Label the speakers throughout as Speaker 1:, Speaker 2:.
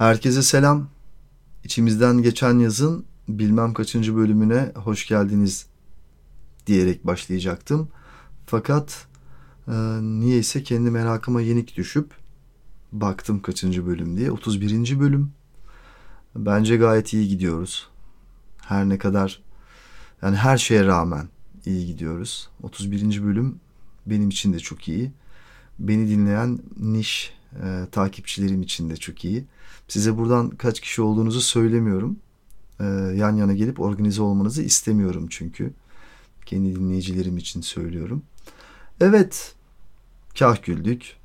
Speaker 1: Herkese selam. İçimizden geçen yazın bilmem kaçıncı bölümüne hoş geldiniz diyerek başlayacaktım. Fakat e, niyeyse kendi merakıma yenik düşüp baktım kaçıncı bölüm diye. 31. bölüm. Bence gayet iyi gidiyoruz. Her ne kadar yani her şeye rağmen iyi gidiyoruz. 31. bölüm benim için de çok iyi. Beni dinleyen niş e, takipçilerim için de çok iyi. Size buradan kaç kişi olduğunuzu söylemiyorum. E, yan yana gelip organize olmanızı istemiyorum çünkü. Kendi dinleyicilerim için söylüyorum. Evet, kah güldük,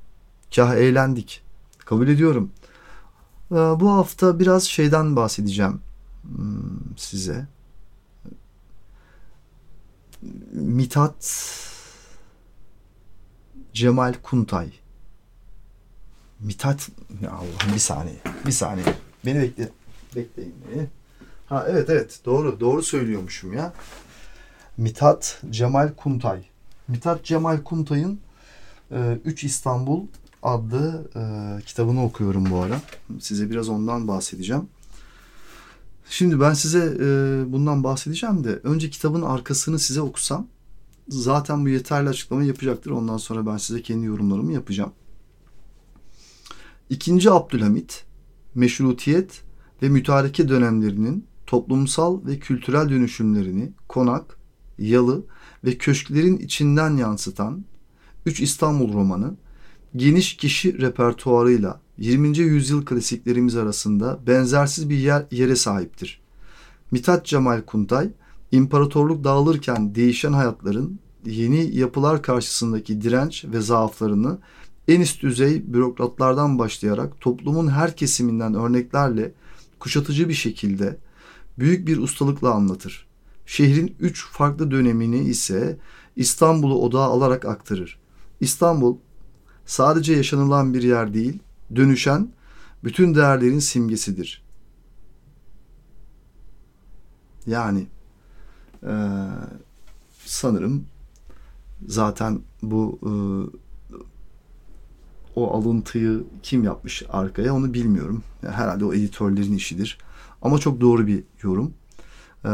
Speaker 1: kah eğlendik. Kabul ediyorum. E, bu hafta biraz şeyden bahsedeceğim hmm, size. Mithat Cemal Kuntay Mithat ya Allah'ım bir saniye. Bir saniye. Beni bekle. Bekleyin beni. Ha evet evet doğru doğru söylüyormuşum ya. Mithat Cemal Kuntay. Mithat Cemal Kuntay'ın e, Üç İstanbul adlı e, kitabını okuyorum bu ara. Size biraz ondan bahsedeceğim. Şimdi ben size e, bundan bahsedeceğim de önce kitabın arkasını size okusam zaten bu yeterli açıklama yapacaktır. Ondan sonra ben size kendi yorumlarımı yapacağım. İkinci Abdülhamit, meşrutiyet ve mütareke dönemlerinin toplumsal ve kültürel dönüşümlerini konak, yalı ve köşklerin içinden yansıtan Üç İstanbul romanı, geniş kişi repertuarıyla 20. yüzyıl klasiklerimiz arasında benzersiz bir yer, yere sahiptir. Mithat Cemal Kuntay, imparatorluk dağılırken değişen hayatların yeni yapılar karşısındaki direnç ve zaaflarını en üst düzey bürokratlardan başlayarak toplumun her kesiminden örneklerle kuşatıcı bir şekilde büyük bir ustalıkla anlatır. Şehrin üç farklı dönemini ise İstanbul'u odağa alarak aktarır. İstanbul sadece yaşanılan bir yer değil, dönüşen bütün değerlerin simgesidir. Yani e, sanırım zaten bu e, o alıntıyı kim yapmış arkaya onu bilmiyorum. Herhalde o editörlerin işidir. Ama çok doğru bir yorum. Ee,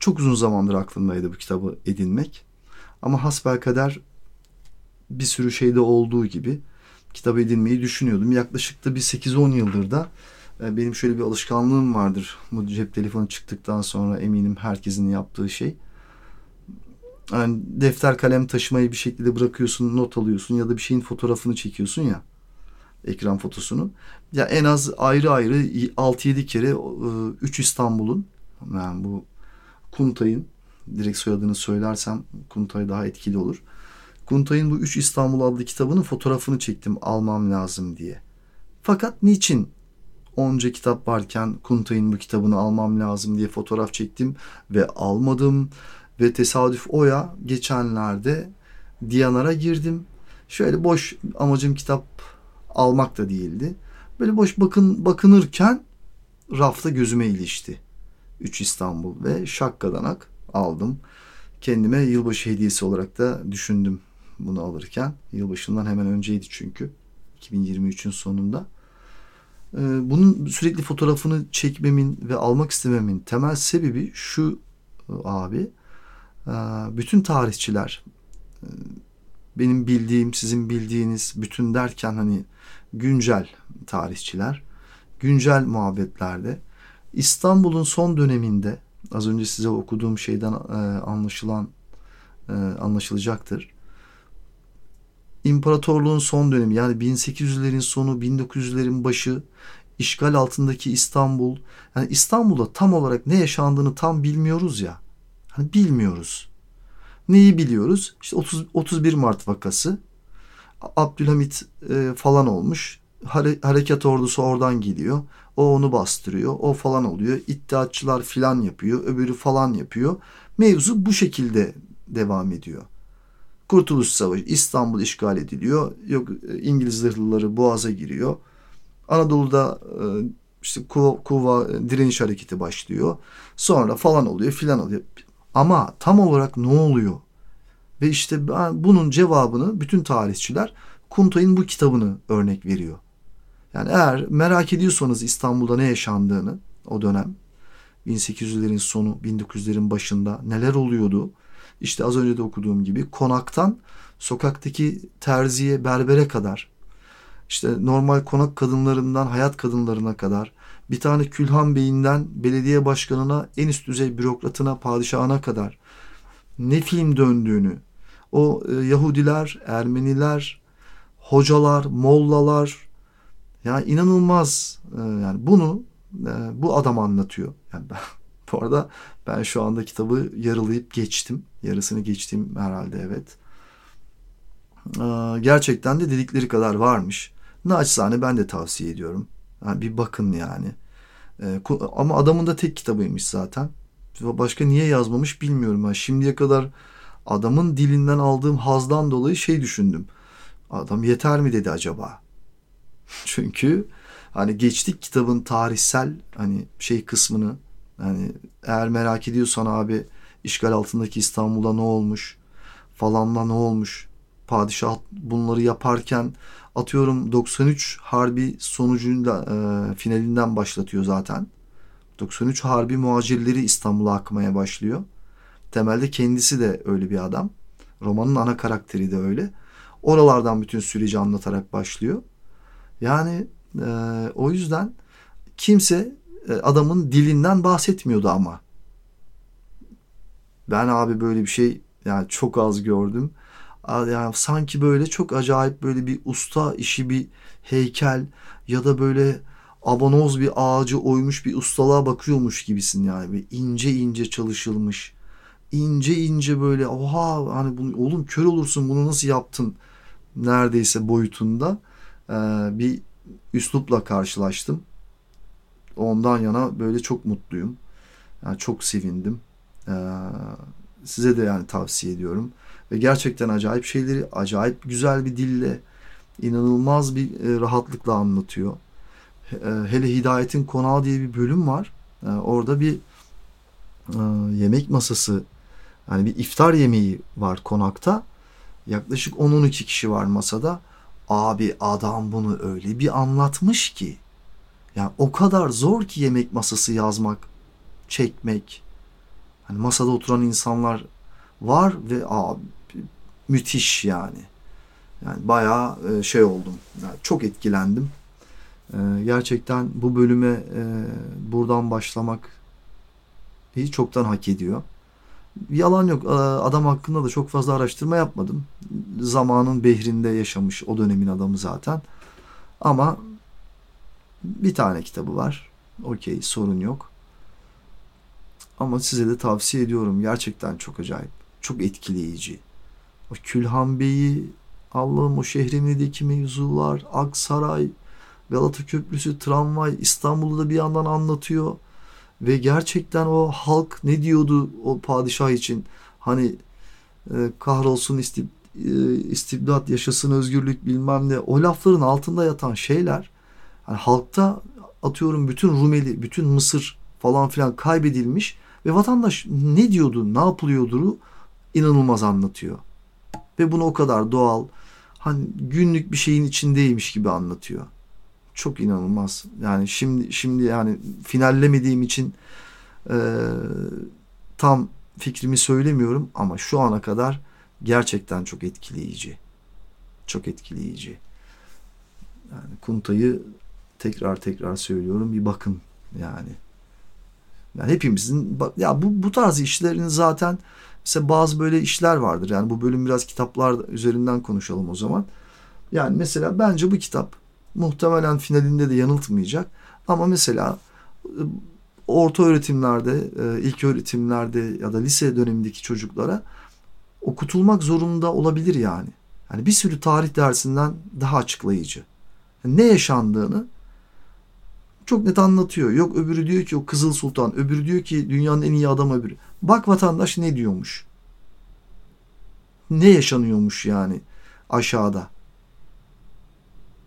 Speaker 1: çok uzun zamandır aklımdaydı bu kitabı edinmek. Ama hasbelkader bir sürü şeyde olduğu gibi kitabı edinmeyi düşünüyordum. Yaklaşık da bir 8-10 yıldır da e, benim şöyle bir alışkanlığım vardır. Bu cep telefonu çıktıktan sonra eminim herkesin yaptığı şey yani defter kalem taşımayı bir şekilde bırakıyorsun, not alıyorsun ya da bir şeyin fotoğrafını çekiyorsun ya ekran fotosunu. Ya en az ayrı ayrı 6-7 kere 3 İstanbul'un yani bu Kuntay'ın direkt soyadını söylersem Kuntay daha etkili olur. Kuntay'ın bu 3 İstanbul adlı kitabının fotoğrafını çektim almam lazım diye. Fakat niçin onca kitap varken Kuntay'ın bu kitabını almam lazım diye fotoğraf çektim ve almadım. Ve tesadüf oya geçenlerde Diyanar'a girdim. Şöyle boş amacım kitap almak da değildi. Böyle boş bakın bakınırken rafta gözüme ilişti. 3 İstanbul ve şakkadanak aldım. Kendime yılbaşı hediyesi olarak da düşündüm bunu alırken. Yılbaşından hemen önceydi çünkü. 2023'ün sonunda. Ee, bunun sürekli fotoğrafını çekmemin ve almak istememin temel sebebi şu abi. Ee, bütün tarihçiler e, benim bildiğim, sizin bildiğiniz bütün derken hani güncel tarihçiler, güncel muhabbetlerde İstanbul'un son döneminde az önce size okuduğum şeyden e, anlaşılan e, anlaşılacaktır. İmparatorluğun son dönemi yani 1800'lerin sonu 1900'lerin başı işgal altındaki İstanbul yani İstanbul'da tam olarak ne yaşandığını tam bilmiyoruz ya. Hani bilmiyoruz. Neyi biliyoruz? İşte 30, 31 Mart vakası. Abdülhamit e, falan olmuş. Hare, harekat ordusu oradan geliyor. O onu bastırıyor. O falan oluyor. İttihatçılar filan yapıyor. Öbürü falan yapıyor. Mevzu bu şekilde devam ediyor. Kurtuluş Savaşı, İstanbul işgal ediliyor. Yok e, İngiliz zırhlıları Boğaz'a giriyor. Anadolu'da e, işte Kuva, Kuva direniş hareketi başlıyor. Sonra falan oluyor filan oluyor. Ama tam olarak ne oluyor? Ve işte bunun cevabını bütün tarihçiler Kuntay'ın bu kitabını örnek veriyor. Yani eğer merak ediyorsanız İstanbul'da ne yaşandığını o dönem 1800'lerin sonu 1900'lerin başında neler oluyordu? İşte az önce de okuduğum gibi konaktan sokaktaki terziye, berbere kadar işte normal konak kadınlarından hayat kadınlarına kadar bir tane Külhan Bey'inden belediye başkanına en üst düzey bürokratına, padişahına kadar ne film döndüğünü, o e, Yahudiler, Ermeniler, hocalar, mollalar yani inanılmaz e, yani bunu e, bu adam anlatıyor. Yani ben, bu arada ben şu anda kitabı yarılayıp geçtim. Yarısını geçtim herhalde evet. E, gerçekten de dedikleri kadar varmış. Naçizane ben de tavsiye ediyorum. Yani bir bakın yani. E, ama adamın da tek kitabıymış zaten. Başka niye yazmamış bilmiyorum. Yani şimdiye kadar adamın dilinden aldığım hazdan dolayı şey düşündüm. Adam yeter mi dedi acaba? Çünkü hani geçtik kitabın tarihsel hani şey kısmını hani eğer merak ediyorsan abi işgal altındaki İstanbul'a ne olmuş falanla ne olmuş padişah bunları yaparken atıyorum 93 harbi sonucunda e, finalinden başlatıyor zaten. 93 harbi muhacirleri İstanbul'a akmaya başlıyor. Temelde kendisi de öyle bir adam. Romanın ana karakteri de öyle. Oralardan bütün süreci anlatarak başlıyor. Yani e, o yüzden kimse e, adamın dilinden bahsetmiyordu ama. Ben abi böyle bir şey yani çok az gördüm. Yani sanki böyle çok acayip böyle bir usta işi bir heykel ya da böyle abanoz bir ağacı oymuş bir ustalığa bakıyormuş gibisin yani. Böyle ince ince çalışılmış. ince ince böyle oha hani bunu, oğlum kör olursun bunu nasıl yaptın neredeyse boyutunda e, bir üslupla karşılaştım. Ondan yana böyle çok mutluyum. Yani çok sevindim. E, size de yani tavsiye ediyorum. Ve gerçekten acayip şeyleri acayip güzel bir dille inanılmaz bir e, rahatlıkla anlatıyor. E, hele Hidayet'in Konağı diye bir bölüm var. E, orada bir e, yemek masası yani bir iftar yemeği var konakta. Yaklaşık 10-12 kişi var masada. Abi adam bunu öyle bir anlatmış ki. Yani o kadar zor ki yemek masası yazmak, çekmek. Hani masada oturan insanlar var ve abi müthiş yani. Yani bayağı e, şey oldum. Yani çok etkilendim. E, gerçekten bu bölüme e, buradan başlamak hiç çoktan hak ediyor. Yalan yok. Adam hakkında da çok fazla araştırma yapmadım. Zamanın behrinde yaşamış o dönemin adamı zaten. Ama bir tane kitabı var. Okey sorun yok. Ama size de tavsiye ediyorum. Gerçekten çok acayip. Çok etkileyici. O Külhan Bey'i, Allah'ım o şehrimdeki mevzular, Aksaray, Galata Köprüsü, tramvay, İstanbul'u da bir yandan anlatıyor. Ve gerçekten o halk ne diyordu o padişah için? Hani e, kahrolsun istib, e, istibdat, yaşasın özgürlük bilmem ne. O lafların altında yatan şeyler yani halkta atıyorum bütün Rumeli, bütün Mısır falan filan kaybedilmiş ve vatandaş ne diyordu, ne yapılıyordu inanılmaz anlatıyor. Ve bunu o kadar doğal, hani günlük bir şeyin içindeymiş gibi anlatıyor çok inanılmaz. Yani şimdi şimdi yani finallemediğim için e, tam fikrimi söylemiyorum ama şu ana kadar gerçekten çok etkileyici. Çok etkileyici. Yani Kunta'yı tekrar tekrar söylüyorum bir bakın yani. Yani hepimizin ya bu bu tarz işlerin zaten mesela bazı böyle işler vardır. Yani bu bölüm biraz kitaplar üzerinden konuşalım o zaman. Yani mesela bence bu kitap muhtemelen finalinde de yanıltmayacak. Ama mesela e, orta öğretimlerde, e, ilk öğretimlerde ya da lise dönemindeki çocuklara okutulmak zorunda olabilir yani. Yani bir sürü tarih dersinden daha açıklayıcı. Yani ne yaşandığını çok net anlatıyor. Yok öbürü diyor ki o Kızıl Sultan, öbürü diyor ki dünyanın en iyi adamı öbürü. Bak vatandaş ne diyormuş. Ne yaşanıyormuş yani aşağıda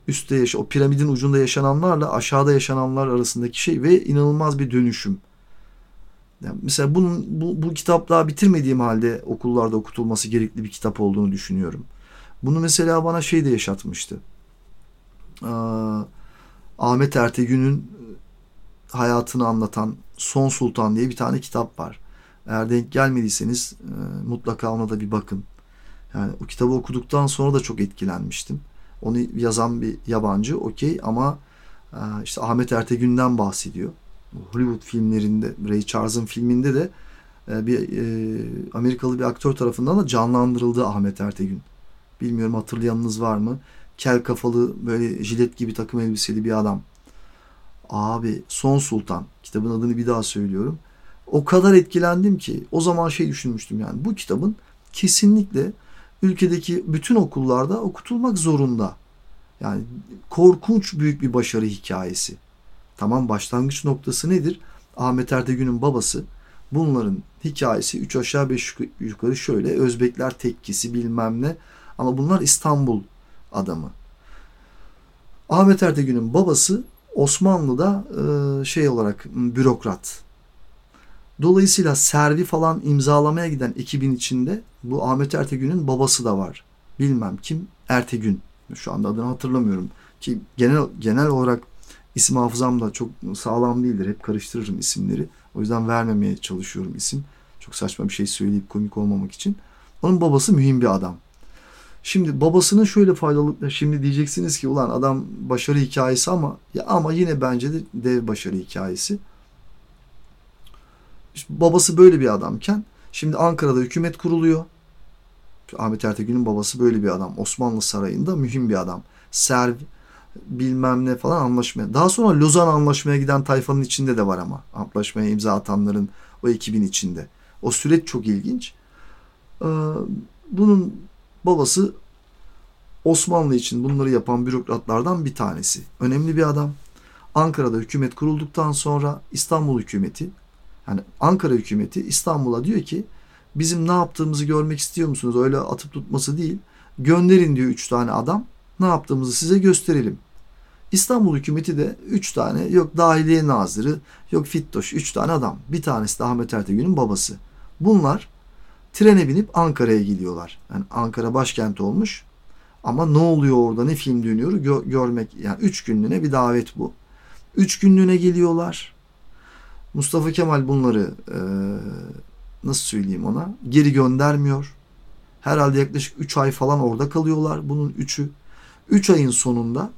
Speaker 1: üstte yaşa, o piramidin ucunda yaşananlarla aşağıda yaşananlar arasındaki şey ve inanılmaz bir dönüşüm. Yani mesela bunun bu, bu kitap daha bitirmediğim halde okullarda okutulması gerekli bir kitap olduğunu düşünüyorum. Bunu mesela bana şey de yaşatmıştı. Ee, Ahmet Ertegün'ün e, hayatını anlatan Son Sultan diye bir tane kitap var. Eğer denk gelmediyseniz e, mutlaka ona da bir bakın. Yani o kitabı okuduktan sonra da çok etkilenmiştim. Onu yazan bir yabancı okey ama e, işte Ahmet Ertegün'den bahsediyor. Hollywood filmlerinde Ray Charles'ın filminde de e, bir e, Amerikalı bir aktör tarafından da canlandırıldı Ahmet Ertegün. Bilmiyorum hatırlayanınız var mı? Kel kafalı böyle jilet gibi takım elbiseli bir adam. Abi Son Sultan kitabın adını bir daha söylüyorum. O kadar etkilendim ki o zaman şey düşünmüştüm yani bu kitabın kesinlikle ülkedeki bütün okullarda okutulmak zorunda. Yani korkunç büyük bir başarı hikayesi. Tamam başlangıç noktası nedir? Ahmet Ertegün'ün babası bunların hikayesi 3 aşağı 5 yukarı şöyle Özbekler tekkisi bilmem ne ama bunlar İstanbul adamı. Ahmet Ertegün'ün babası Osmanlı'da e, şey olarak bürokrat. Dolayısıyla servi falan imzalamaya giden ekibin içinde bu Ahmet Ertegün'ün babası da var. Bilmem kim Ertegün. Şu anda adını hatırlamıyorum. Ki genel genel olarak isim hafızam da çok sağlam değildir. Hep karıştırırım isimleri. O yüzden vermemeye çalışıyorum isim. Çok saçma bir şey söyleyip komik olmamak için. Onun babası mühim bir adam. Şimdi babasının şöyle faydalı şimdi diyeceksiniz ki ulan adam başarı hikayesi ama ya ama yine bence de dev başarı hikayesi. İşte babası böyle bir adamken şimdi Ankara'da hükümet kuruluyor. Ahmet Ertegün'ün babası böyle bir adam. Osmanlı Sarayı'nda mühim bir adam. Serv bilmem ne falan anlaşmaya. Daha sonra Lozan anlaşmaya giden tayfanın içinde de var ama. Antlaşmaya imza atanların o ekibin içinde. O süreç çok ilginç. Ee, bunun babası Osmanlı için bunları yapan bürokratlardan bir tanesi. Önemli bir adam. Ankara'da hükümet kurulduktan sonra İstanbul hükümeti yani Ankara hükümeti İstanbul'a diyor ki bizim ne yaptığımızı görmek istiyor musunuz? Öyle atıp tutması değil. Gönderin diyor üç tane adam. Ne yaptığımızı size gösterelim. İstanbul hükümeti de üç tane yok dahiliye nazırı yok Fittoş üç tane adam. Bir tanesi de Ahmet Ertegün'ün babası. Bunlar trene binip Ankara'ya gidiyorlar. Yani Ankara başkent olmuş. Ama ne oluyor orada ne film dönüyor gö- görmek yani üç günlüğüne bir davet bu. Üç günlüğüne geliyorlar. Mustafa Kemal bunları e, nasıl söyleyeyim ona geri göndermiyor. Herhalde yaklaşık 3 ay falan orada kalıyorlar. Bunun 3'ü. 3 ayın sonunda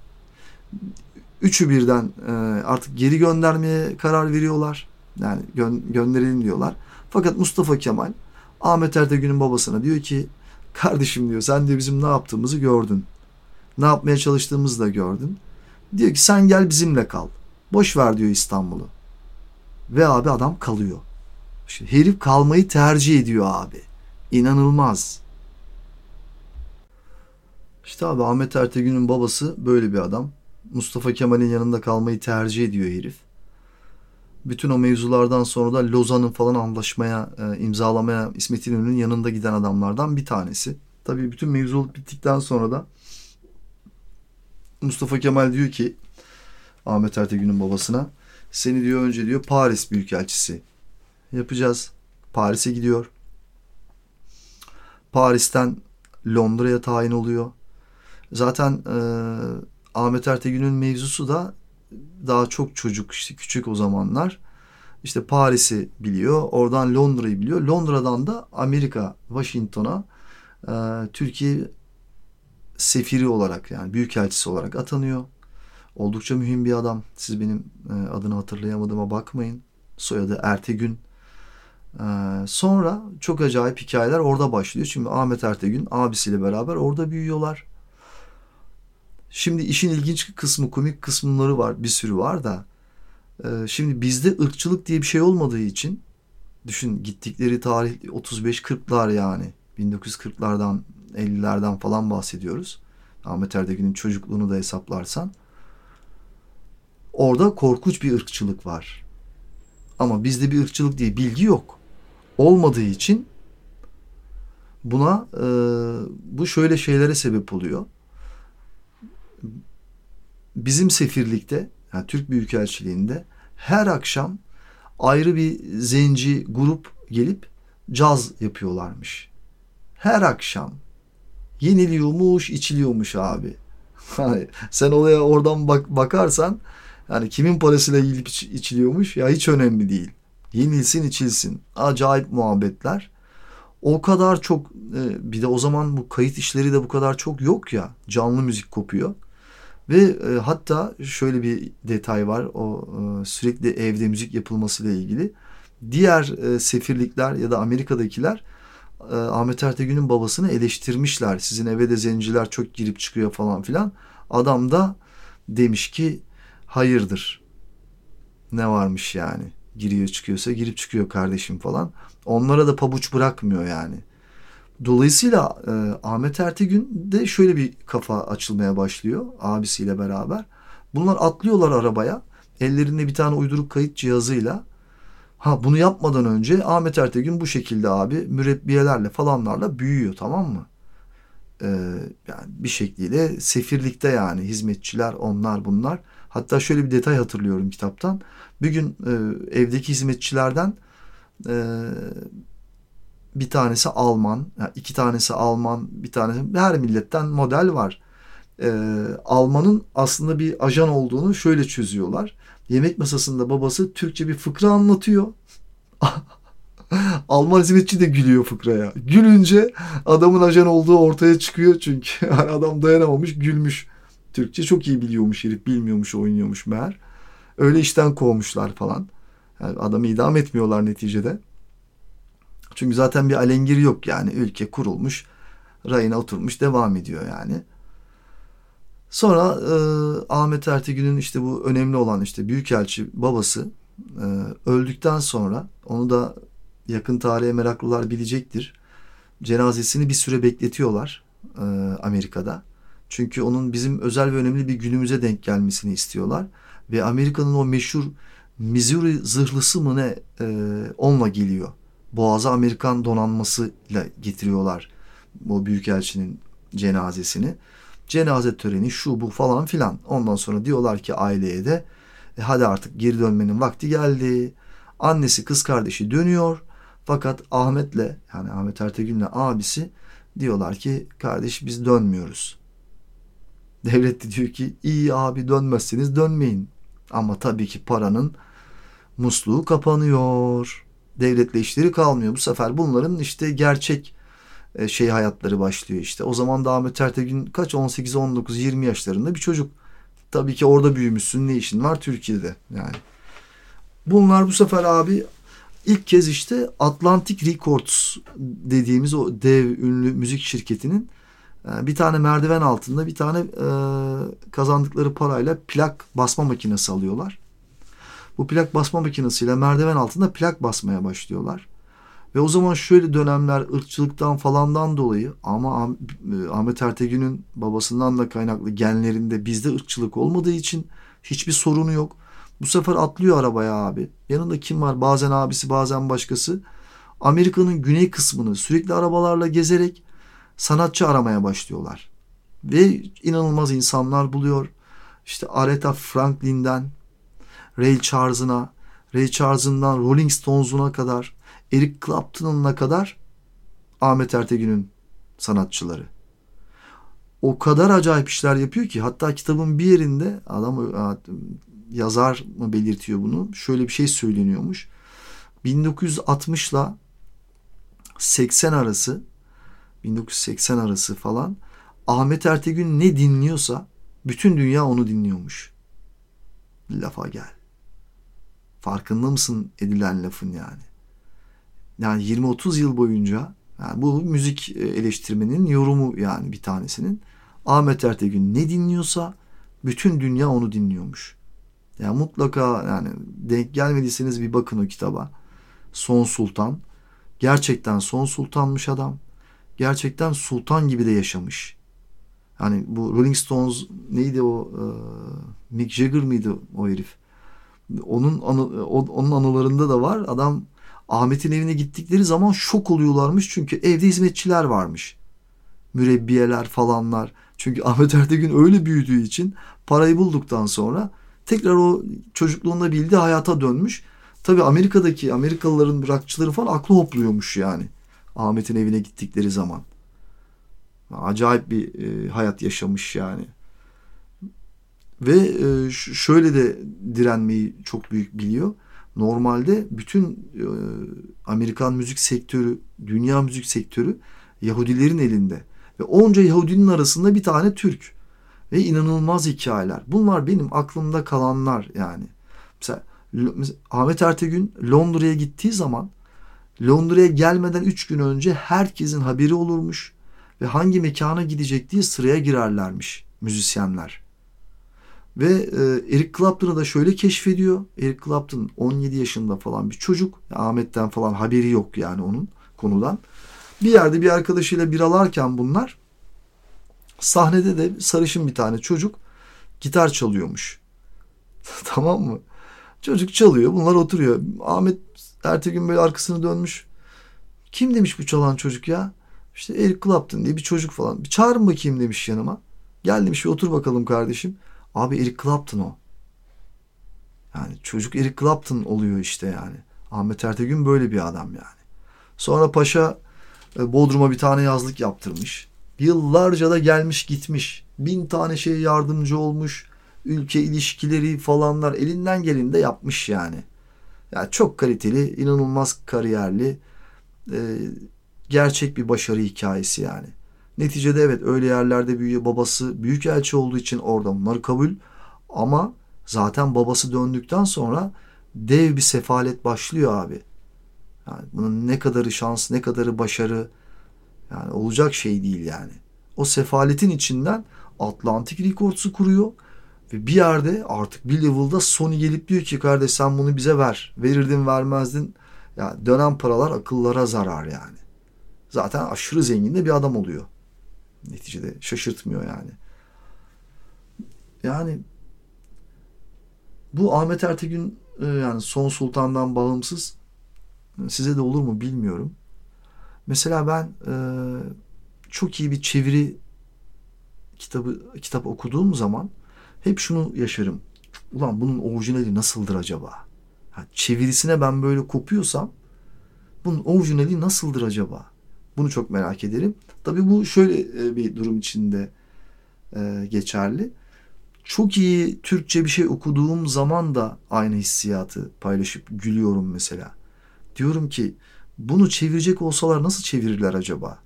Speaker 1: üçü birden e, artık geri göndermeye karar veriyorlar. Yani gö- gönderelim diyorlar. Fakat Mustafa Kemal Ahmet Ertegün'ün babasına diyor ki kardeşim diyor sen de bizim ne yaptığımızı gördün. Ne yapmaya çalıştığımızı da gördün. Diyor ki sen gel bizimle kal. Boş ver diyor İstanbul'u. Ve abi adam kalıyor. İşte herif kalmayı tercih ediyor abi. İnanılmaz. İşte abi Ahmet Ertegün'ün babası böyle bir adam. Mustafa Kemal'in yanında kalmayı tercih ediyor herif. Bütün o mevzulardan sonra da Lozan'ın falan anlaşmaya, e, imzalamaya İsmet İnönü'nün yanında giden adamlardan bir tanesi. Tabii bütün mevzu olup bittikten sonra da Mustafa Kemal diyor ki Ahmet Ertegün'ün babasına seni diyor önce diyor Paris Büyükelçisi yapacağız. Paris'e gidiyor. Paris'ten Londra'ya tayin oluyor. Zaten e, Ahmet Ertegün'ün mevzusu da daha çok çocuk işte küçük o zamanlar. İşte Paris'i biliyor. Oradan Londra'yı biliyor. Londra'dan da Amerika, Washington'a e, Türkiye sefiri olarak yani büyükelçisi olarak atanıyor. Oldukça mühim bir adam. Siz benim e, adını hatırlayamadığıma bakmayın. Soyadı Ertegün. E, sonra çok acayip hikayeler orada başlıyor. Çünkü Ahmet Ertegün abisiyle beraber orada büyüyorlar. Şimdi işin ilginç kısmı, komik kısımları var. Bir sürü var da. E, şimdi bizde ırkçılık diye bir şey olmadığı için düşün gittikleri tarih 35-40'lar yani. 1940'lardan 50'lerden falan bahsediyoruz. Ahmet Ertegün'ün çocukluğunu da hesaplarsan. Orada korkunç bir ırkçılık var. Ama bizde bir ırkçılık diye bilgi yok. Olmadığı için buna e, bu şöyle şeylere sebep oluyor. Bizim sefirlikte, yani Türk Büyükelçiliğinde her akşam ayrı bir zenci grup gelip caz yapıyorlarmış. Her akşam yeniliyormuş, içiliyormuş abi. Hani sen olaya oradan bak bakarsan yani kimin parasıyla yiyip iç, içiliyormuş ya hiç önemli değil. Yenilsin içilsin. Acayip muhabbetler. O kadar çok e, bir de o zaman bu kayıt işleri de bu kadar çok yok ya. Canlı müzik kopuyor. Ve e, hatta şöyle bir detay var. O e, sürekli evde müzik yapılmasıyla ilgili. Diğer e, sefirlikler ya da Amerika'dakiler e, Ahmet Ertegün'ün babasını eleştirmişler. Sizin eve de zenciler çok girip çıkıyor falan filan. Adam da demiş ki hayırdır. Ne varmış yani? Giriyor çıkıyorsa girip çıkıyor kardeşim falan. Onlara da pabuç bırakmıyor yani. Dolayısıyla e, Ahmet Ertegün de şöyle bir kafa açılmaya başlıyor abisiyle beraber. Bunlar atlıyorlar arabaya. Ellerinde bir tane uyduruk kayıt cihazıyla. Ha bunu yapmadan önce Ahmet Ertegün bu şekilde abi mürebbiyelerle falanlarla büyüyor tamam mı? Ee, yani bir şekliyle sefirlikte yani hizmetçiler onlar bunlar. Hatta şöyle bir detay hatırlıyorum kitaptan. Bir gün e, evdeki hizmetçilerden e, bir tanesi Alman, iki tanesi Alman, bir tanesi her milletten model var. Ee, Alman'ın aslında bir ajan olduğunu şöyle çözüyorlar. Yemek masasında babası Türkçe bir fıkra anlatıyor. Alman hizmetçi de gülüyor fıkraya. Gülünce adamın ajan olduğu ortaya çıkıyor çünkü adam dayanamamış gülmüş. Türkçe çok iyi biliyormuş herif bilmiyormuş oynuyormuş meğer. Öyle işten kovmuşlar falan. Yani adamı idam etmiyorlar neticede. Çünkü zaten bir alengir yok yani ülke kurulmuş, rayına oturmuş devam ediyor yani. Sonra e, Ahmet Ertegün'ün işte bu önemli olan işte Büyükelçi babası e, öldükten sonra onu da yakın tarihe meraklılar bilecektir. Cenazesini bir süre bekletiyorlar e, Amerika'da. Çünkü onun bizim özel ve önemli bir günümüze denk gelmesini istiyorlar. Ve Amerika'nın o meşhur Missouri zırhlısı mı ne e, onunla geliyor. Boğaz'a Amerikan donanmasıyla getiriyorlar bu büyükelçinin cenazesini. Cenaze töreni şu bu falan filan. Ondan sonra diyorlar ki aileye de e, hadi artık geri dönmenin vakti geldi. Annesi kız kardeşi dönüyor. Fakat Ahmet'le yani Ahmet Ertegün'le abisi diyorlar ki kardeş biz dönmüyoruz. Devlet de diyor ki iyi abi dönmezseniz dönmeyin. Ama tabii ki paranın musluğu kapanıyor devletle işleri kalmıyor. Bu sefer bunların işte gerçek e, şey hayatları başlıyor işte. O zaman da Ahmet Ertegün kaç 18 19 20 yaşlarında bir çocuk. Tabii ki orada büyümüşsün. Ne işin var Türkiye'de yani. Bunlar bu sefer abi ilk kez işte Atlantic Records dediğimiz o dev ünlü müzik şirketinin e, bir tane merdiven altında bir tane e, kazandıkları parayla plak basma makinesi alıyorlar. Bu plak basma makinesiyle merdiven altında plak basmaya başlıyorlar. Ve o zaman şöyle dönemler ırkçılıktan falandan dolayı ama e, Ahmet Ertegün'ün babasından da kaynaklı genlerinde bizde ırkçılık olmadığı için hiçbir sorunu yok. Bu sefer atlıyor arabaya abi. Yanında kim var? Bazen abisi bazen başkası. Amerika'nın güney kısmını sürekli arabalarla gezerek sanatçı aramaya başlıyorlar. Ve inanılmaz insanlar buluyor. İşte Aretha Franklin'den Ray Charles'ına, Ray Charles'ından Rolling Stones'una kadar, Eric Clapton'una kadar Ahmet Ertegün'ün sanatçıları. O kadar acayip işler yapıyor ki hatta kitabın bir yerinde adam yazar mı belirtiyor bunu. Şöyle bir şey söyleniyormuş. 1960 ile 80 arası 1980 arası falan Ahmet Ertegün ne dinliyorsa bütün dünya onu dinliyormuş. Lafa gel. Farkında mısın edilen lafın yani? Yani 20-30 yıl boyunca yani bu müzik e, eleştirmenin yorumu yani bir tanesinin. Ahmet Ertegün ne dinliyorsa bütün dünya onu dinliyormuş. Yani mutlaka yani denk gelmediyseniz bir bakın o kitaba. Son Sultan. Gerçekten Son Sultanmış adam. Gerçekten sultan gibi de yaşamış. Yani bu Rolling Stones neydi o? Ee, Mick Jagger mıydı o herif? Onun anı, onun anılarında da var. Adam Ahmet'in evine gittikleri zaman şok oluyorlarmış çünkü evde hizmetçiler varmış. Mürebbiyeler falanlar. Çünkü Ahmet Ertegün öyle büyüdüğü için parayı bulduktan sonra tekrar o çocukluğunda bildiği hayata dönmüş. Tabii Amerika'daki Amerikalıların bırakçıları falan aklı hopluyormuş yani. Ahmet'in evine gittikleri zaman. Acayip bir e, hayat yaşamış yani. Ve e, şöyle de direnmeyi çok büyük biliyor. Normalde bütün e, Amerikan müzik sektörü, dünya müzik sektörü Yahudilerin elinde. Ve onca Yahudinin arasında bir tane Türk. Ve inanılmaz hikayeler. Bunlar benim aklımda kalanlar yani. Mesela, mesela Ahmet Ertegün Londra'ya gittiği zaman Londra'ya gelmeden 3 gün önce herkesin haberi olurmuş ve hangi mekana gidecek diye sıraya girerlermiş müzisyenler. Ve e, Eric Clapton'ı da şöyle keşfediyor. Eric Clapton 17 yaşında falan bir çocuk. Ahmet'ten falan haberi yok yani onun konudan. Bir yerde bir arkadaşıyla biralarken bunlar sahnede de sarışın bir tane çocuk gitar çalıyormuş. tamam mı? Çocuk çalıyor. Bunlar oturuyor. Ahmet ertesi gün böyle arkasını dönmüş. Kim demiş bu çalan çocuk ya? İşte Eric Clapton diye bir çocuk falan. Bir çağırın bakayım demiş yanıma. Gel demiş bir otur bakalım kardeşim. Abi Eric Clapton o. Yani çocuk Eric Clapton oluyor işte yani. Ahmet Ertegün böyle bir adam yani. Sonra Paşa e, Bodrum'a bir tane yazlık yaptırmış. Yıllarca da gelmiş gitmiş. Bin tane şey yardımcı olmuş. Ülke ilişkileri falanlar elinden geleni de yapmış yani. Yani çok kaliteli, inanılmaz kariyerli, e, gerçek bir başarı hikayesi yani. Neticede evet öyle yerlerde büyüyor. Babası büyük elçi olduğu için orada bunları kabul. Ama zaten babası döndükten sonra dev bir sefalet başlıyor abi. Yani bunun ne kadarı şans, ne kadarı başarı yani olacak şey değil yani. O sefaletin içinden Atlantik Records'u kuruyor ve bir yerde artık bir level'da Sony gelip diyor ki kardeş sen bunu bize ver. Verirdin vermezdin. Ya yani dönen paralar akıllara zarar yani. Zaten aşırı zengin de bir adam oluyor. Neticede şaşırtmıyor yani. Yani bu Ahmet Ertegün e, yani Son Sultan'dan bağımsız size de olur mu bilmiyorum. Mesela ben e, çok iyi bir çeviri kitabı kitap okuduğum zaman hep şunu yaşarım. Ulan bunun orijinali nasıldır acaba? Ha, çevirisine ben böyle kopuyorsam bunun orijinali nasıldır acaba? Bunu çok merak ederim. Tabii bu şöyle e, bir durum içinde e, geçerli. Çok iyi Türkçe bir şey okuduğum zaman da aynı hissiyatı paylaşıp gülüyorum mesela. Diyorum ki bunu çevirecek olsalar nasıl çevirirler acaba?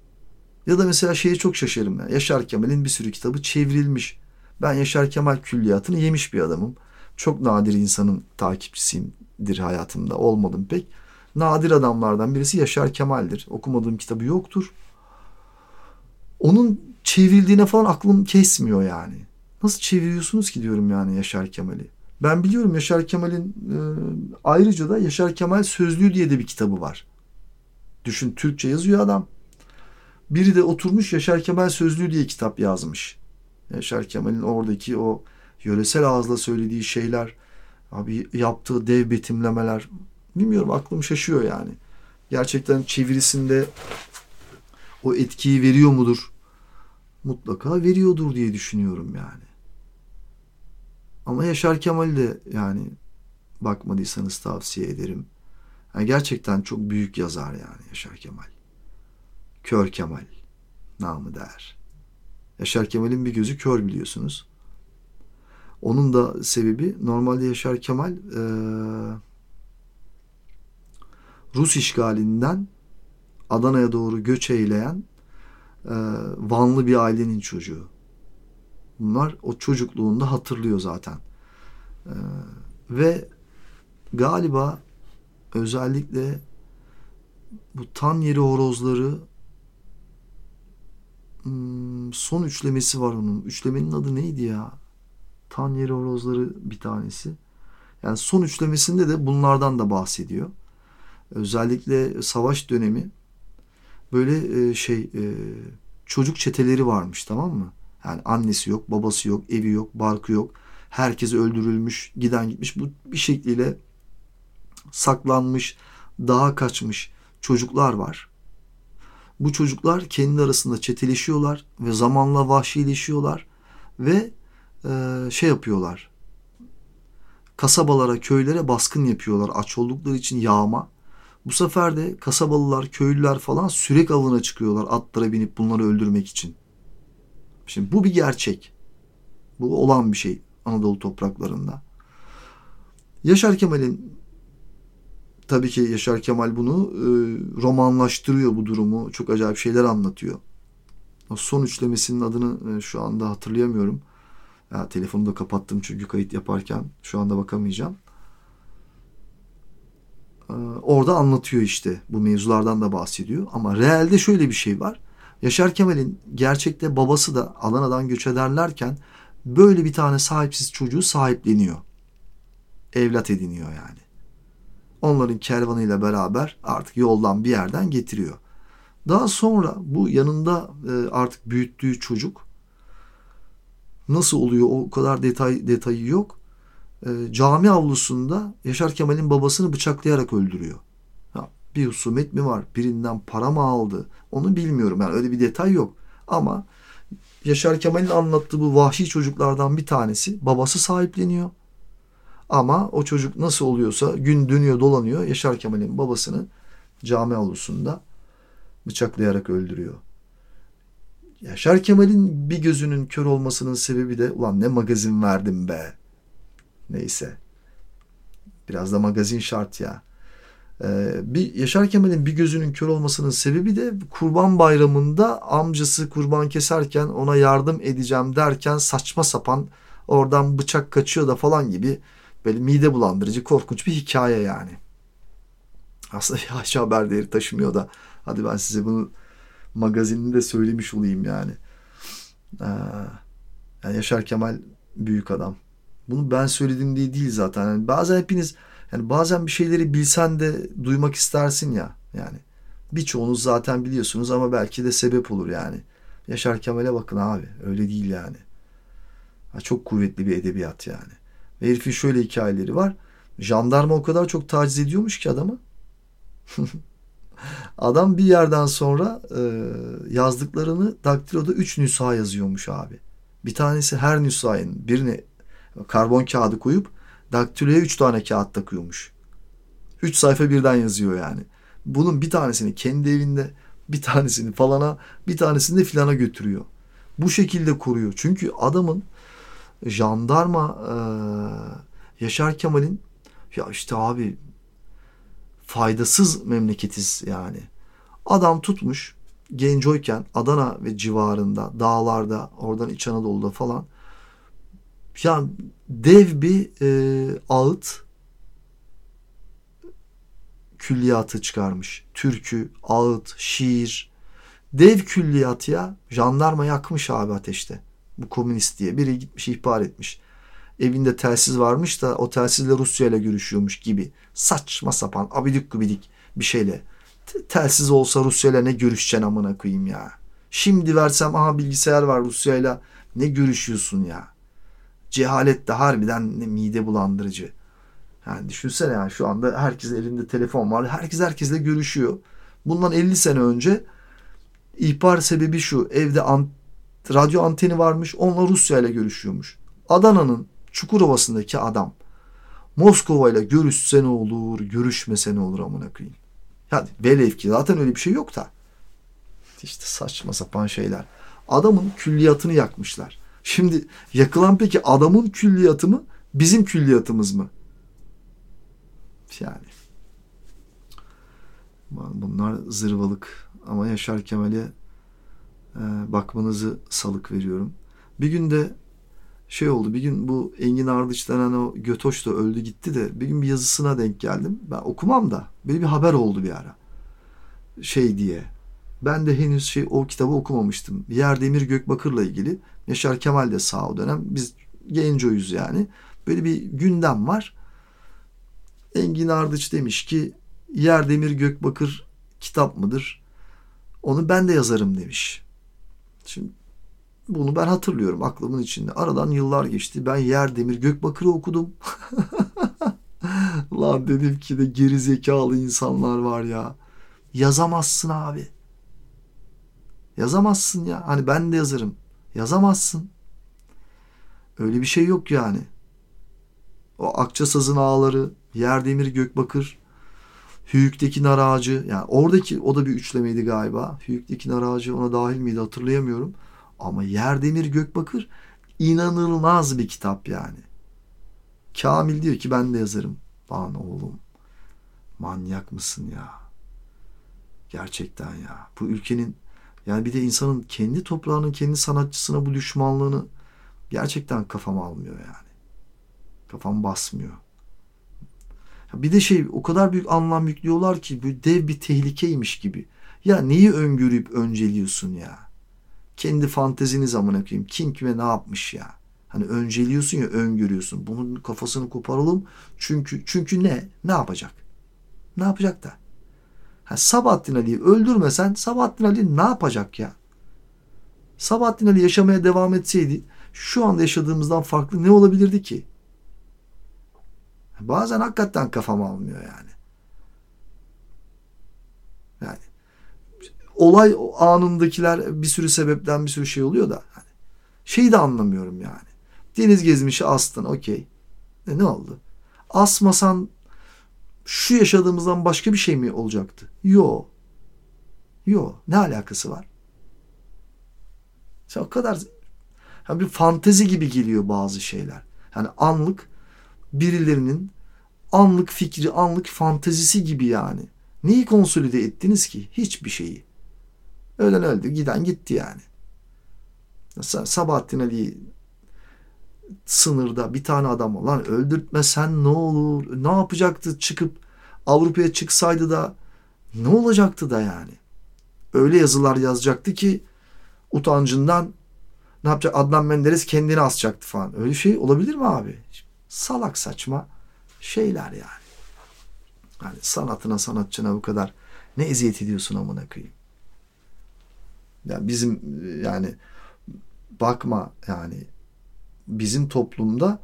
Speaker 1: Ya da mesela şeye çok şaşarım. Ya. Yaşar Kemal'in bir sürü kitabı çevrilmiş. Ben Yaşar Kemal külliyatını yemiş bir adamım. Çok nadir insanın takipçisiyimdir hayatımda. Olmadım pek. Nadir adamlardan birisi Yaşar Kemal'dir. Okumadığım kitabı yoktur. Onun çevrildiğine falan aklım kesmiyor yani. Nasıl çeviriyorsunuz ki diyorum yani Yaşar Kemal'i. Ben biliyorum Yaşar Kemal'in e, ayrıca da Yaşar Kemal Sözlüğü diye de bir kitabı var. Düşün Türkçe yazıyor adam. Biri de oturmuş Yaşar Kemal Sözlüğü diye kitap yazmış. Yaşar Kemal'in oradaki o yöresel ağızla söylediği şeyler, abi yaptığı dev betimlemeler bilmiyorum aklım şaşıyor yani. Gerçekten çevirisinde o etkiyi veriyor mudur? Mutlaka veriyordur diye düşünüyorum yani. Ama Yaşar Kemal de yani bakmadıysanız tavsiye ederim. Yani gerçekten çok büyük yazar yani Yaşar Kemal. Kör Kemal namı değer. Yaşar Kemal'in bir gözü kör biliyorsunuz. Onun da sebebi normalde Yaşar Kemal e, Rus işgalinden Adana'ya doğru göç eyleyen Vanlı bir ailenin çocuğu. Bunlar o çocukluğunda hatırlıyor zaten. E, ve galiba özellikle bu tan yeri horozları hmm, son üçlemesi var onun. Üçlemenin adı neydi ya? Tan yeri horozları bir tanesi. Yani son üçlemesinde de bunlardan da bahsediyor. Özellikle savaş dönemi böyle e, şey e, çocuk çeteleri varmış tamam mı? Yani annesi yok, babası yok, evi yok, barkı yok. Herkes öldürülmüş, giden gitmiş. Bu bir şekliyle saklanmış, dağa kaçmış çocuklar var. Bu çocuklar kendi arasında çeteleşiyorlar ve zamanla vahşileşiyorlar ve e, şey yapıyorlar. Kasabalara, köylere baskın yapıyorlar. Aç oldukları için yağma. Bu sefer de kasabalılar, köylüler falan sürek avına çıkıyorlar atlara binip bunları öldürmek için. Şimdi bu bir gerçek. Bu olan bir şey. Anadolu topraklarında. Yaşar Kemal'in tabii ki Yaşar Kemal bunu e, romanlaştırıyor bu durumu. Çok acayip şeyler anlatıyor. O son üçlemesinin adını e, şu anda hatırlayamıyorum. Ya, telefonu da kapattım çünkü kayıt yaparken şu anda bakamayacağım. Ee, orada anlatıyor işte bu mevzulardan da bahsediyor. Ama realde şöyle bir şey var. Yaşar Kemal'in gerçekte babası da Adana'dan göç ederlerken böyle bir tane sahipsiz çocuğu sahipleniyor. Evlat ediniyor yani. Onların kervanıyla beraber artık yoldan bir yerden getiriyor. Daha sonra bu yanında e, artık büyüttüğü çocuk nasıl oluyor o kadar detay detayı yok. E, cami avlusunda Yaşar Kemal'in babasını bıçaklayarak öldürüyor. Ya, bir husumet mi var? Birinden para mı aldı? Onu bilmiyorum. Yani öyle bir detay yok. Ama Yaşar Kemal'in anlattığı bu vahşi çocuklardan bir tanesi babası sahipleniyor. Ama o çocuk nasıl oluyorsa gün dönüyor dolanıyor Yaşar Kemal'in babasını cami avlusunda bıçaklayarak öldürüyor. Yaşar Kemal'in bir gözünün kör olmasının sebebi de ulan ne magazin verdim be. Neyse. Biraz da magazin şart ya. Ee, bir Yaşar Kemal'in bir gözünün kör olmasının sebebi de Kurban Bayramı'nda amcası kurban keserken ona yardım edeceğim derken saçma sapan oradan bıçak kaçıyor da falan gibi böyle mide bulandırıcı korkunç bir hikaye yani. Aslında hiç haber değeri taşımıyor da hadi ben size bunu magazininde söylemiş olayım yani. Ee, yani Yaşar Kemal büyük adam. Bunu ben söyledim diye değil zaten. Yani bazen hepiniz yani bazen bir şeyleri bilsen de duymak istersin ya. Yani birçoğunuz zaten biliyorsunuz ama belki de sebep olur yani. Yaşar Kemal'e bakın abi. Öyle değil yani. Ha, çok kuvvetli bir edebiyat yani. Ve herifin şöyle hikayeleri var. Jandarma o kadar çok taciz ediyormuş ki adamı. Adam bir yerden sonra e, yazdıklarını daktiloda üç nüsha yazıyormuş abi. Bir tanesi her nüshayın birini karbon kağıdı koyup daktiloya üç tane kağıt takıyormuş. Üç sayfa birden yazıyor yani. Bunun bir tanesini kendi evinde, bir tanesini falana, bir tanesini de filana götürüyor. Bu şekilde koruyor. Çünkü adamın jandarma e, Yaşar Kemal'in ya işte abi faydasız memleketiz yani. Adam tutmuş gencoyken Adana ve civarında dağlarda oradan İç Anadolu'da falan yani dev bir e, ağıt külliyatı çıkarmış. Türkü, ağıt, şiir. Dev külliyat ya. Jandarma yakmış abi ateşte. Bu komünist diye. Biri gitmiş ihbar etmiş. Evinde telsiz varmış da o telsizle Rusya ile görüşüyormuş gibi. Saçma sapan abidik gubidik bir şeyle. Telsiz olsa Rusya ile ne görüşeceksin amına koyayım ya. Şimdi versem aha bilgisayar var Rusya ile ne görüşüyorsun ya. Cehalet de harbiden mide bulandırıcı. Yani düşünsene yani şu anda herkes elinde telefon var. Herkes herkesle görüşüyor. Bundan 50 sene önce ihbar sebebi şu. Evde an, radyo anteni varmış. Onunla Rusya ile görüşüyormuş. Adana'nın Çukurova'sındaki adam Moskova ile görüşse ne olur, görüşmese ne olur amına koyayım. Yani velev ki zaten öyle bir şey yok da. İşte saçma sapan şeyler. Adamın külliyatını yakmışlar. Şimdi yakılan peki adamın külliyatı mı, bizim külliyatımız mı? Yani bunlar zırvalık ama Yaşar Kemal'e e, bakmanızı salık veriyorum. Bir gün de şey oldu bir gün bu Engin Ardıç denen o Götoş da öldü gitti de bir gün bir yazısına denk geldim. Ben okumam da böyle bir haber oldu bir ara. Şey diye. Ben de henüz şey o kitabı okumamıştım. Yer Demir Gökbakır'la ilgili. Yaşar Kemal de sağ o dönem. Biz gencoyuz yani. Böyle bir gündem var. Engin Ardıç demiş ki Yer Demir Gökbakır kitap mıdır? Onu ben de yazarım demiş. Şimdi bunu ben hatırlıyorum aklımın içinde. Aradan yıllar geçti. Ben Yer Demir Gökbakır'ı okudum. Lan dedim ki de geri zekalı insanlar var ya. Yazamazsın abi. Yazamazsın ya. Hani ben de yazarım. Yazamazsın. Öyle bir şey yok yani. O Akçasaz'ın ağları, Yerdemir Gökbakır, Hüyük'teki nar ağacı. Yani oradaki o da bir üçlemeydi galiba. Hüyük'teki nar ağacı ona dahil miydi hatırlayamıyorum. Ama Yerdemir Gökbakır İnanılmaz bir kitap yani. Kamil diyor ki ben de yazarım. Lan oğlum manyak mısın ya? Gerçekten ya. Bu ülkenin yani bir de insanın kendi toprağının kendi sanatçısına bu düşmanlığını gerçekten kafam almıyor yani. Kafam basmıyor. Bir de şey o kadar büyük anlam yüklüyorlar ki bu dev bir tehlikeymiş gibi. Ya neyi öngörüp önceliyorsun ya? Kendi fantezini zaman koyayım. Kim kime ne yapmış ya? Hani önceliyorsun ya öngörüyorsun. Bunun kafasını koparalım. Çünkü çünkü ne? Ne yapacak? Ne yapacak da? Ha, Sabahattin Ali'yi öldürmesen Sabahattin Ali ne yapacak ya? Sabahattin Ali yaşamaya devam etseydi şu anda yaşadığımızdan farklı ne olabilirdi ki? Bazen hakikaten kafam almıyor yani. Yani olay anındakiler bir sürü sebepten bir sürü şey oluyor da hani şeyi de anlamıyorum yani. Deniz gezmişi astın okey. E, ne oldu? Asmasan şu yaşadığımızdan başka bir şey mi olacaktı? Yo. Yo. Ne alakası var? İşte o kadar yani bir fantezi gibi geliyor bazı şeyler. Yani anlık birilerinin anlık fikri, anlık fantezisi gibi yani. Neyi konsolide ettiniz ki? Hiçbir şeyi. Ölen öldü, giden gitti yani. Sabahattin Ali sınırda bir tane adam lan öldürtmesen ne olur? Ne yapacaktı çıkıp Avrupa'ya çıksaydı da ne olacaktı da yani? Öyle yazılar yazacaktı ki utancından ne yapacak? Adnan Menderes kendini asacaktı falan. Öyle şey olabilir mi abi? Salak saçma şeyler yani. Yani sanatına sanatçına bu kadar ne eziyet ediyorsun amına koyayım. Yani bizim yani bakma yani bizim toplumda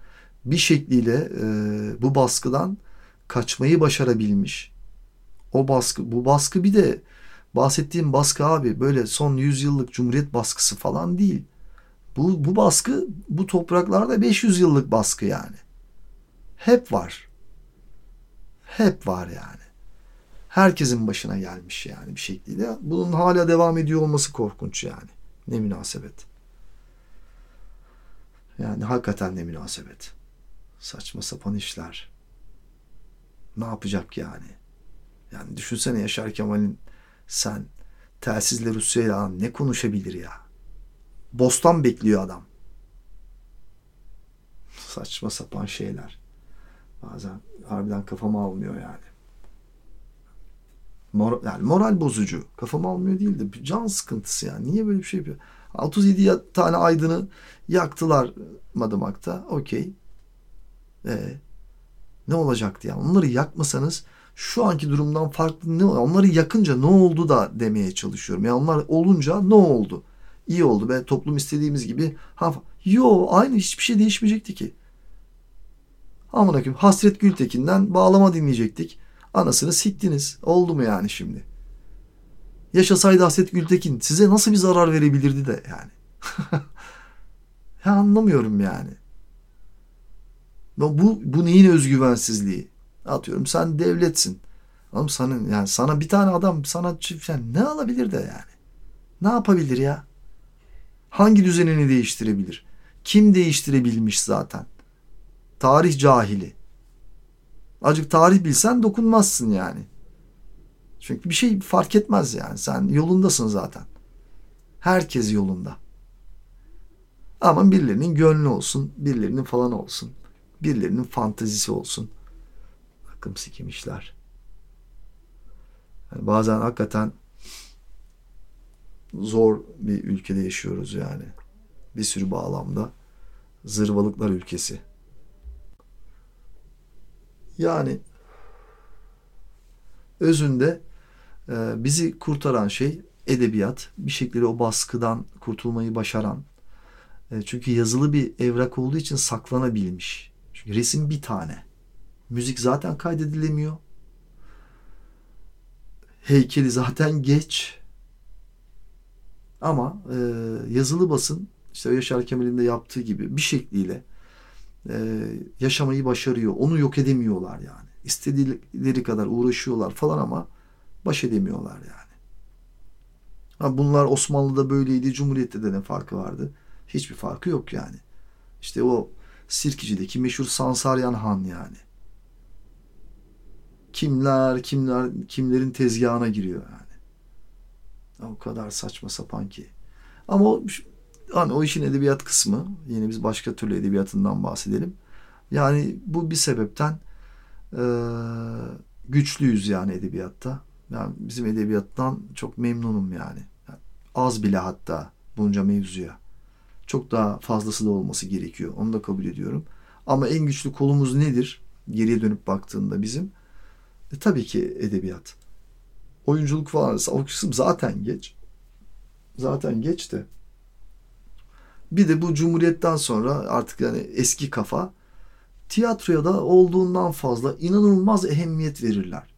Speaker 1: bir şekliyle e, bu baskıdan kaçmayı başarabilmiş. O baskı, bu baskı bir de bahsettiğim baskı abi böyle son 100 yıllık cumhuriyet baskısı falan değil. Bu, bu baskı bu topraklarda 500 yıllık baskı yani. Hep var. Hep var yani. Herkesin başına gelmiş yani bir şekilde. Bunun hala devam ediyor olması korkunç yani. Ne münasebet. Yani hakikaten ne münasebet. Saçma sapan işler. Ne yapacak yani? Yani düşünsene Yaşar Kemal'in sen telsizle Rusya'yla ne konuşabilir ya? Bostan bekliyor adam. Saçma sapan şeyler. Bazen harbiden kafamı almıyor yani. Mor yani moral bozucu. Kafamı almıyor değil de can sıkıntısı yani. Niye böyle bir şey yapıyor? 37 tane aydını yaktılar Madımak'ta. Okey. Ee, ne olacaktı yani? Onları yakmasanız şu anki durumdan farklı ne onları yakınca ne oldu da demeye çalışıyorum. Yani onlar olunca ne oldu? İyi oldu ve toplum istediğimiz gibi ha yo aynı hiçbir şey değişmeyecekti ki. Amına Hasret Gültekin'den bağlama dinleyecektik. Anasını siktiniz. Oldu mu yani şimdi? Yaşasaydı Hasret Gültekin size nasıl bir zarar verebilirdi de yani. ya anlamıyorum yani. Bu, bu neyin özgüvensizliği? Atıyorum sen devletsin. Oğlum sana, yani sana bir tane adam sanatçı yani ne alabilir de yani? Ne yapabilir ya? Hangi düzenini değiştirebilir? Kim değiştirebilmiş zaten? Tarih cahili. Acık tarih bilsen dokunmazsın yani. Çünkü bir şey fark etmez yani. Sen yolundasın zaten. Herkes yolunda. Ama birilerinin gönlü olsun, birilerinin falan olsun. Birilerinin fantezisi olsun. Akım sikim. Yani bazen hakikaten zor bir ülkede yaşıyoruz yani. Bir sürü bağlamda. Zırvalıklar ülkesi. Yani özünde e, bizi kurtaran şey edebiyat. Bir şekilde o baskıdan kurtulmayı başaran. E, çünkü yazılı bir evrak olduğu için saklanabilmiş. Çünkü resim bir tane. Müzik zaten kaydedilemiyor. Heykeli zaten geç. Ama e, yazılı basın işte Yaşar Kemal'in de yaptığı gibi bir şekliyle e, yaşamayı başarıyor. Onu yok edemiyorlar yani. İstedikleri kadar uğraşıyorlar falan ama baş edemiyorlar yani. Ha bunlar Osmanlı'da böyleydi, Cumhuriyet'te de ne farkı vardı? Hiçbir farkı yok yani. İşte o Sirkici'deki meşhur Sansaryan Han yani. Kimler kimler kimlerin tezgahına giriyor yani. O kadar saçma sapan ki. Ama o, hani o işin edebiyat kısmı. Yine biz başka türlü edebiyatından bahsedelim. Yani bu bir sebepten e, güçlüyüz yani edebiyatta. Yani bizim edebiyattan çok memnunum yani. yani. Az bile hatta bunca mevzuya. Çok daha fazlası da olması gerekiyor. Onu da kabul ediyorum. Ama en güçlü kolumuz nedir? Geriye dönüp baktığında bizim. E, tabii ki edebiyat. Oyunculuk falan. O kısım zaten geç. Zaten geç de. Bir de bu Cumhuriyet'ten sonra artık yani eski kafa tiyatroya da olduğundan fazla inanılmaz ehemmiyet verirler.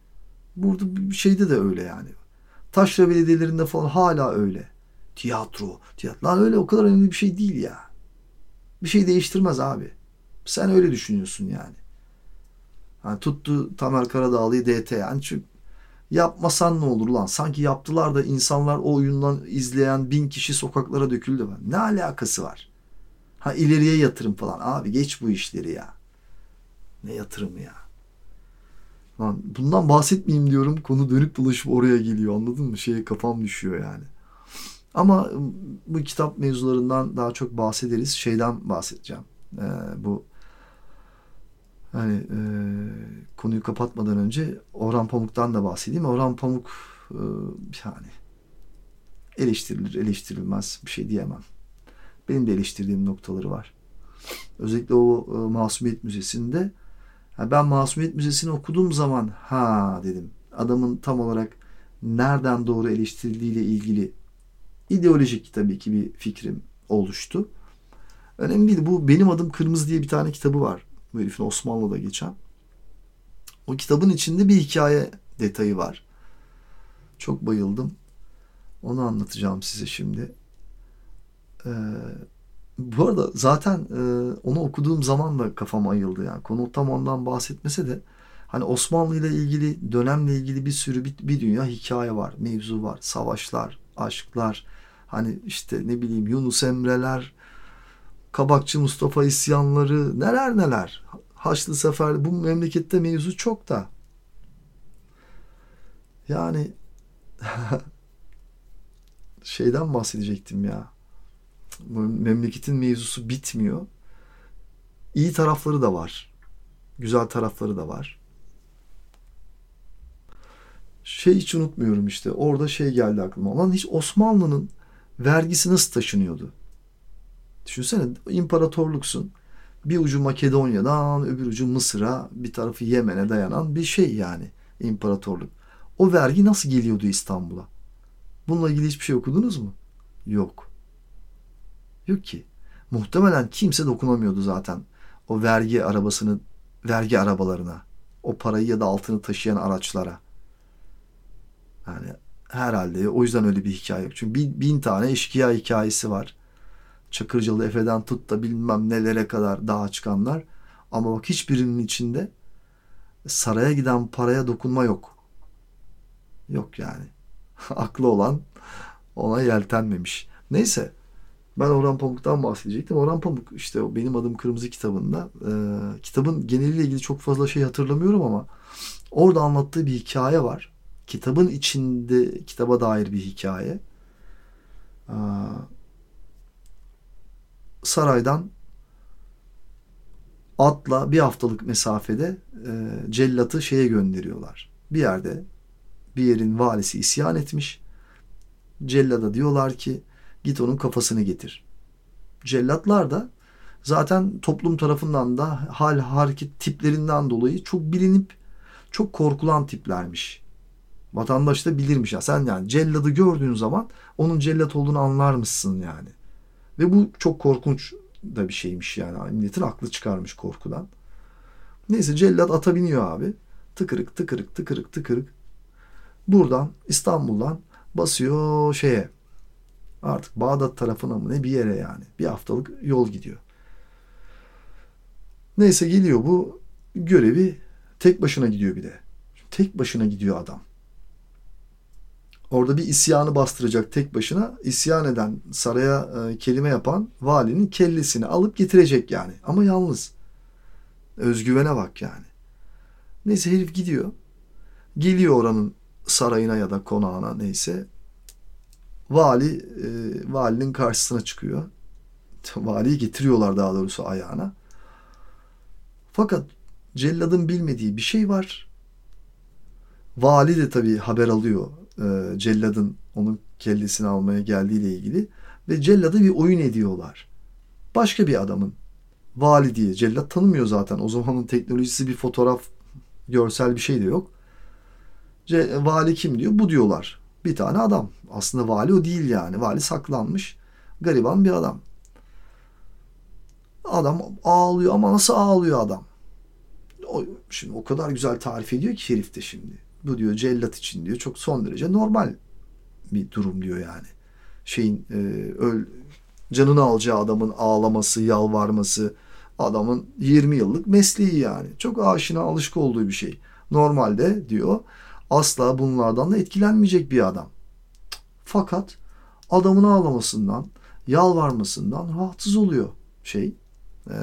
Speaker 1: Burada bir şeyde de öyle yani. Taşra belediyelerinde falan hala öyle. Tiyatro, tiyatro. Lan öyle o kadar önemli bir şey değil ya. Bir şey değiştirmez abi. Sen öyle düşünüyorsun yani. yani tuttu Tamer Karadağlı'yı DT yani çünkü yapmasan ne olur lan? Sanki yaptılar da insanlar o oyundan izleyen bin kişi sokaklara döküldü. Ne alakası var? Ha ileriye yatırım falan. Abi geç bu işleri ya. Ne yatırımı ya? Lan bundan bahsetmeyeyim diyorum. Konu dönüp dolaşıp oraya geliyor. Anladın mı? Şeye kafam düşüyor yani. Ama bu kitap mevzularından daha çok bahsederiz. Şeyden bahsedeceğim. Ee, bu hani e, konuyu kapatmadan önce Orhan Pamuk'tan da bahsedeyim. Orhan Pamuk e, yani eleştirilir, eleştirilmez bir şey diyemem. Benim de eleştirdiğim noktaları var. Özellikle o e, Masumiyet Müzesi'nde yani ben Masumiyet Müzesi'ni okuduğum zaman ha dedim adamın tam olarak nereden doğru eleştirildiğiyle ilgili ideolojik tabii ki bir fikrim oluştu. Önemli değil. Bu Benim Adım Kırmızı diye bir tane kitabı var. Bu herifin Osmanlı'da geçen. O kitabın içinde bir hikaye detayı var. Çok bayıldım. Onu anlatacağım size şimdi. Ee, bu arada zaten e, onu okuduğum zaman da kafam ayıldı yani. Konu tam ondan bahsetmese de hani Osmanlı ile ilgili dönemle ilgili bir sürü bir, bir dünya hikaye var, mevzu var, savaşlar, aşklar, hani işte ne bileyim Yunus Emre'ler, Kabakçı Mustafa isyanları, neler neler. Haçlı Sefer bu memlekette mevzu çok da. Yani şeyden bahsedecektim ya. Memleketin mevzusu bitmiyor. İyi tarafları da var. Güzel tarafları da var. Şey hiç unutmuyorum işte. Orada şey geldi aklıma. Lan hiç Osmanlı'nın vergisi nasıl taşınıyordu? Düşünsene imparatorluksun. Bir ucu Makedonya'dan öbür ucu Mısır'a bir tarafı Yemen'e dayanan bir şey yani imparatorluk. O vergi nasıl geliyordu İstanbul'a? Bununla ilgili hiçbir şey okudunuz mu? Yok. Yok ki. Muhtemelen kimse dokunamıyordu zaten o vergi arabasını, vergi arabalarına. O parayı ya da altını taşıyan araçlara. Yani herhalde o yüzden öyle bir hikaye yok. Çünkü bin, bin tane eşkıya hikayesi var. Çakırcalı Efe'den tut da bilmem nelere kadar daha çıkanlar. Ama bak hiçbirinin içinde saraya giden paraya dokunma yok. Yok yani. Aklı olan ona yeltenmemiş. Neyse ben Orhan Pamuk'tan bahsedecektim. Orhan Pamuk işte Benim Adım Kırmızı kitabında e, kitabın geneliyle ilgili çok fazla şey hatırlamıyorum ama orada anlattığı bir hikaye var. Kitabın içinde kitaba dair bir hikaye. E, saraydan atla bir haftalık mesafede e, cellatı şeye gönderiyorlar. Bir yerde bir yerin valisi isyan etmiş. Cellada diyorlar ki Git onun kafasını getir. Cellatlar da zaten toplum tarafından da hal hareket tiplerinden dolayı çok bilinip çok korkulan tiplermiş. Vatandaş da bilirmiş ya. Sen yani celladı gördüğün zaman onun cellat olduğunu anlar mısın yani. Ve bu çok korkunç da bir şeymiş yani. Milletin aklı çıkarmış korkudan. Neyse cellat ata biniyor abi. Tıkırık tıkırık tıkırık tıkırık. Buradan İstanbul'dan basıyor şeye Artık Bağdat tarafına mı ne bir yere yani. Bir haftalık yol gidiyor. Neyse geliyor bu görevi tek başına gidiyor bir de. Tek başına gidiyor adam. orada bir isyanı bastıracak tek başına. isyan eden, saraya e, kelime yapan valinin kellesini alıp getirecek yani. Ama yalnız. Özgüvene bak yani. Neyse herif gidiyor. Geliyor oranın sarayına ya da konağına neyse. Vali e, valinin karşısına çıkıyor. Valiyi getiriyorlar daha doğrusu ayağına. Fakat celladın bilmediği bir şey var. Vali de tabii haber alıyor e, celladın onun kellesini almaya geldiğiyle ilgili ve celladı bir oyun ediyorlar. Başka bir adamın vali diye cellat tanımıyor zaten. O zamanın teknolojisi bir fotoğraf, görsel bir şey de yok. Ce, vali kim diyor? Bu diyorlar. Bir tane adam. Aslında vali o değil yani. Vali saklanmış. Gariban bir adam. Adam ağlıyor ama nasıl ağlıyor adam? O, şimdi o kadar güzel tarif ediyor ki herif de şimdi. Bu diyor cellat için diyor çok son derece normal bir durum diyor yani. Şeyin e, öl, canını alacağı adamın ağlaması, yalvarması adamın 20 yıllık mesleği yani. Çok aşina alışık olduğu bir şey. Normalde diyor asla bunlardan da etkilenmeyecek bir adam. Fakat adamın ağlamasından, yalvarmasından rahatsız oluyor şey e,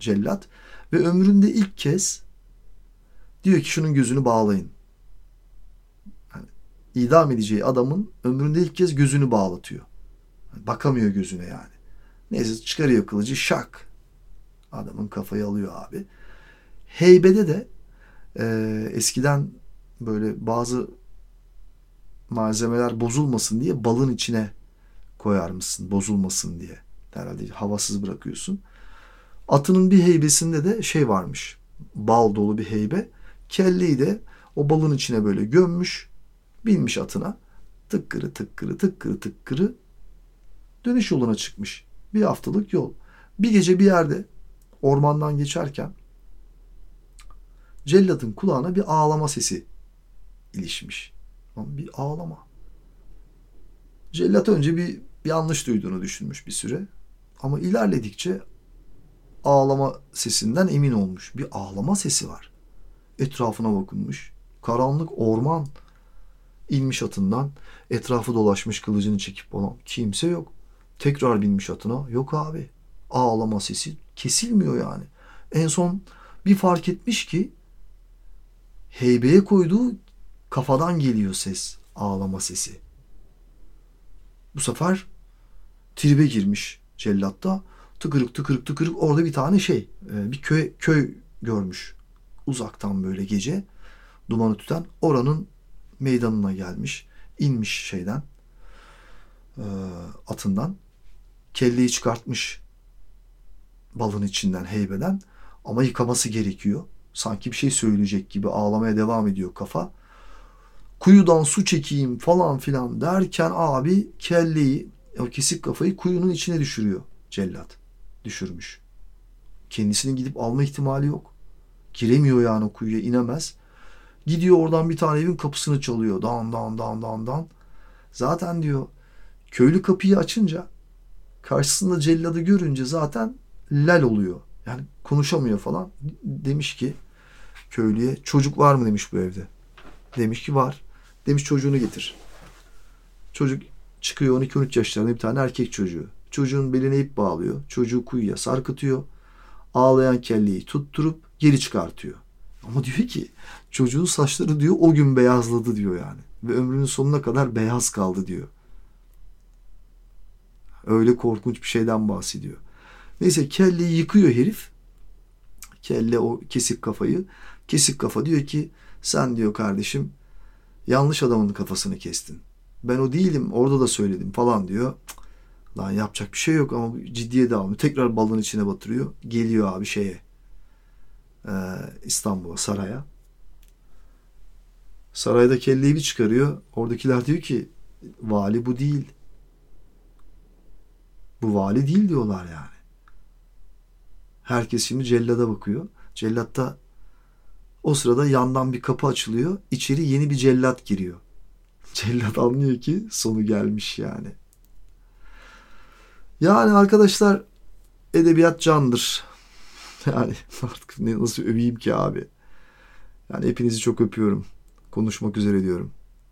Speaker 1: cellat ve ömründe ilk kez diyor ki şunun gözünü bağlayın. Yani idam edeceği adamın ömründe ilk kez gözünü bağlatıyor. bakamıyor gözüne yani. Neyse çıkarıyor kılıcı şak. Adamın kafayı alıyor abi. Heybede de e, eskiden böyle bazı malzemeler bozulmasın diye balın içine koyar mısın bozulmasın diye. Herhalde havasız bırakıyorsun. Atının bir heybesinde de şey varmış. Bal dolu bir heybe. Kelleyi de o balın içine böyle gömmüş. Binmiş atına. Tıkkırı tıkkırı tıkkırı tıkkırı dönüş yoluna çıkmış. Bir haftalık yol. Bir gece bir yerde ormandan geçerken celladın kulağına bir ağlama sesi ilişmiş. Bir ağlama. Cellat önce bir, yanlış duyduğunu düşünmüş bir süre. Ama ilerledikçe ağlama sesinden emin olmuş. Bir ağlama sesi var. Etrafına bakınmış. Karanlık orman inmiş atından. Etrafı dolaşmış kılıcını çekip falan. Kimse yok. Tekrar binmiş atına. Yok abi. Ağlama sesi kesilmiyor yani. En son bir fark etmiş ki heybeye koyduğu kafadan geliyor ses. Ağlama sesi. Bu sefer tribe girmiş cellatta. Tıkırık tıkırık tıkırık orada bir tane şey e, bir köy köy görmüş. Uzaktan böyle gece dumanı tüten oranın meydanına gelmiş. inmiş şeyden e, atından. Kelleyi çıkartmış balın içinden heybeden ama yıkaması gerekiyor. Sanki bir şey söyleyecek gibi ağlamaya devam ediyor kafa. Kuyudan su çekeyim falan filan derken abi kelleyi o kesik kafayı kuyunun içine düşürüyor cellat. Düşürmüş. Kendisinin gidip alma ihtimali yok. Giremiyor yani o kuyuya inemez. Gidiyor oradan bir tane evin kapısını çalıyor. Dan dan dan dan dan. Zaten diyor köylü kapıyı açınca karşısında celladı görünce zaten lal oluyor. Yani konuşamıyor falan. Demiş ki köylüye çocuk var mı demiş bu evde. Demiş ki var. Demiş çocuğunu getir. Çocuk çıkıyor 12-13 yaşlarında bir tane erkek çocuğu. Çocuğun beline ip bağlıyor. Çocuğu kuyuya sarkıtıyor. Ağlayan kelleyi tutturup geri çıkartıyor. Ama diyor ki çocuğun saçları diyor o gün beyazladı diyor yani. Ve ömrünün sonuna kadar beyaz kaldı diyor. Öyle korkunç bir şeyden bahsediyor. Neyse kelleyi yıkıyor herif. Kelle o kesik kafayı. Kesik kafa diyor ki sen diyor kardeşim yanlış adamın kafasını kestin. Ben o değilim orada da söyledim falan diyor. Lan yapacak bir şey yok ama ciddiye de almıyor. Tekrar balın içine batırıyor. Geliyor abi şeye e, İstanbul'a saraya. Sarayda kelleyi bir çıkarıyor. Oradakiler diyor ki vali bu değil. Bu vali değil diyorlar yani. Herkes şimdi cellada bakıyor. Cellatta o sırada yandan bir kapı açılıyor. İçeri yeni bir cellat giriyor. Cellat anlıyor ki sonu gelmiş yani. Yani arkadaşlar edebiyat candır. Yani artık ne nasıl öveyim ki abi. Yani hepinizi çok öpüyorum. Konuşmak üzere diyorum.